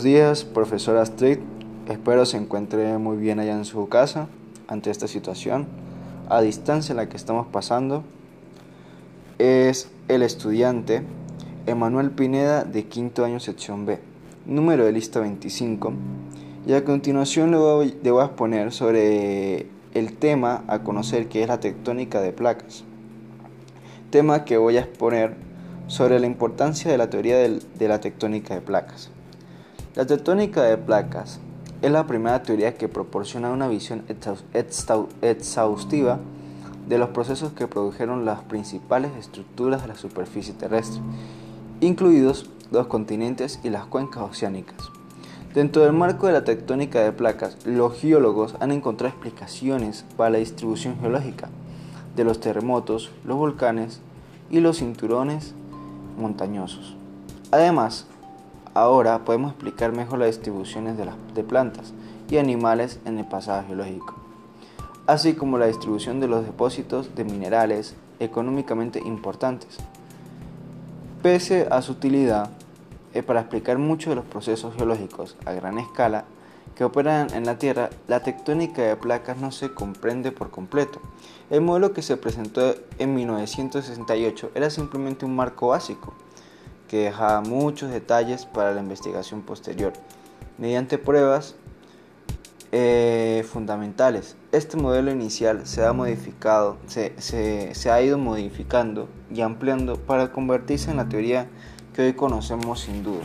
Buenos días, profesor Astrid. Espero se encuentre muy bien allá en su casa ante esta situación a distancia en la que estamos pasando. Es el estudiante Emanuel Pineda de quinto año sección B, número de lista 25. Y a continuación le voy, le voy a exponer sobre el tema a conocer que es la tectónica de placas. Tema que voy a exponer sobre la importancia de la teoría de la tectónica de placas. La tectónica de placas es la primera teoría que proporciona una visión exhaustiva de los procesos que produjeron las principales estructuras de la superficie terrestre, incluidos los continentes y las cuencas oceánicas. Dentro del marco de la tectónica de placas, los geólogos han encontrado explicaciones para la distribución geológica de los terremotos, los volcanes y los cinturones montañosos. Además, Ahora podemos explicar mejor las distribuciones de, plantas y animales en el pasado geológico, así como la distribución de los depósitos de minerales económicamente importantes. Pese a su utilidad para explicar muchos de los procesos geológicos a gran escala que operan en la Tierra, la tectónica de placas no se comprende por completo. El modelo que se presentó en 1968 era simplemente un marco básico que dejaba muchos detalles para la investigación posterior, mediante pruebas eh, fundamentales. Este modelo inicial se ha, modificado, se, se ha ido modificando y ampliando para convertirse en la teoría que hoy conocemos sin duda.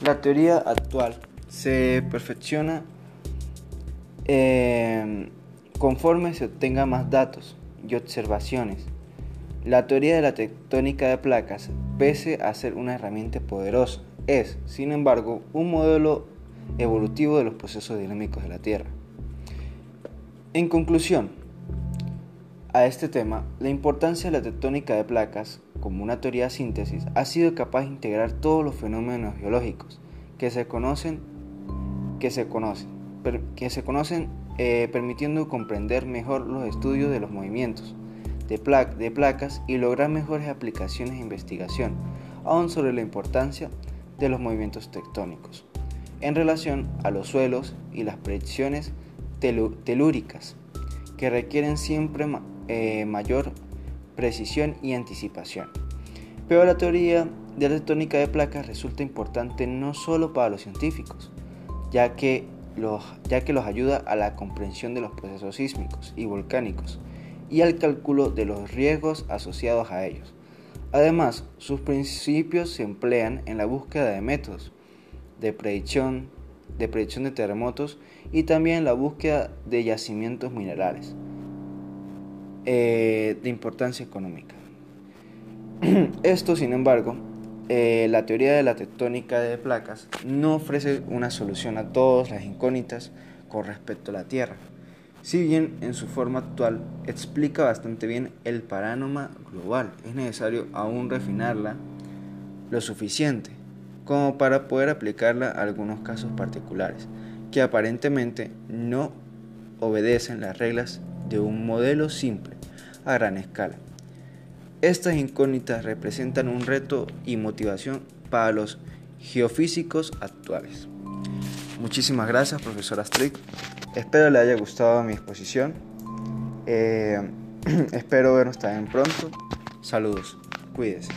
La teoría actual se perfecciona eh, conforme se obtengan más datos y observaciones la teoría de la tectónica de placas, pese a ser una herramienta poderosa, es, sin embargo, un modelo evolutivo de los procesos dinámicos de la Tierra. En conclusión, a este tema, la importancia de la tectónica de placas, como una teoría de síntesis, ha sido capaz de integrar todos los fenómenos geológicos que se conocen, que se conocen, que se conocen eh, permitiendo comprender mejor los estudios de los movimientos, de, de placas y lograr mejores aplicaciones de investigación, aún sobre la importancia de los movimientos tectónicos en relación a los suelos y las predicciones telúricas, que requieren siempre eh, mayor precisión y anticipación. Pero la teoría de la tectónica de placas resulta importante no solo para los científicos, ya que los, ya que los ayuda a la comprensión de los procesos sísmicos y volcánicos, y al cálculo de los riesgos asociados a ellos. Además, sus principios se emplean en la búsqueda de métodos de predicción, de predicción de terremotos y también en la búsqueda de yacimientos minerales eh, de importancia económica. Esto, sin embargo, eh, la teoría de la tectónica de placas no ofrece una solución a todas las incógnitas con respecto a la Tierra. Si bien en su forma actual explica bastante bien el panorama global, es necesario aún refinarla lo suficiente como para poder aplicarla a algunos casos particulares que aparentemente no obedecen las reglas de un modelo simple a gran escala. Estas incógnitas representan un reto y motivación para los geofísicos actuales. Muchísimas gracias, profesor Astrid. Espero le haya gustado mi exposición. Eh, espero vernos también pronto. Saludos. Cuídese.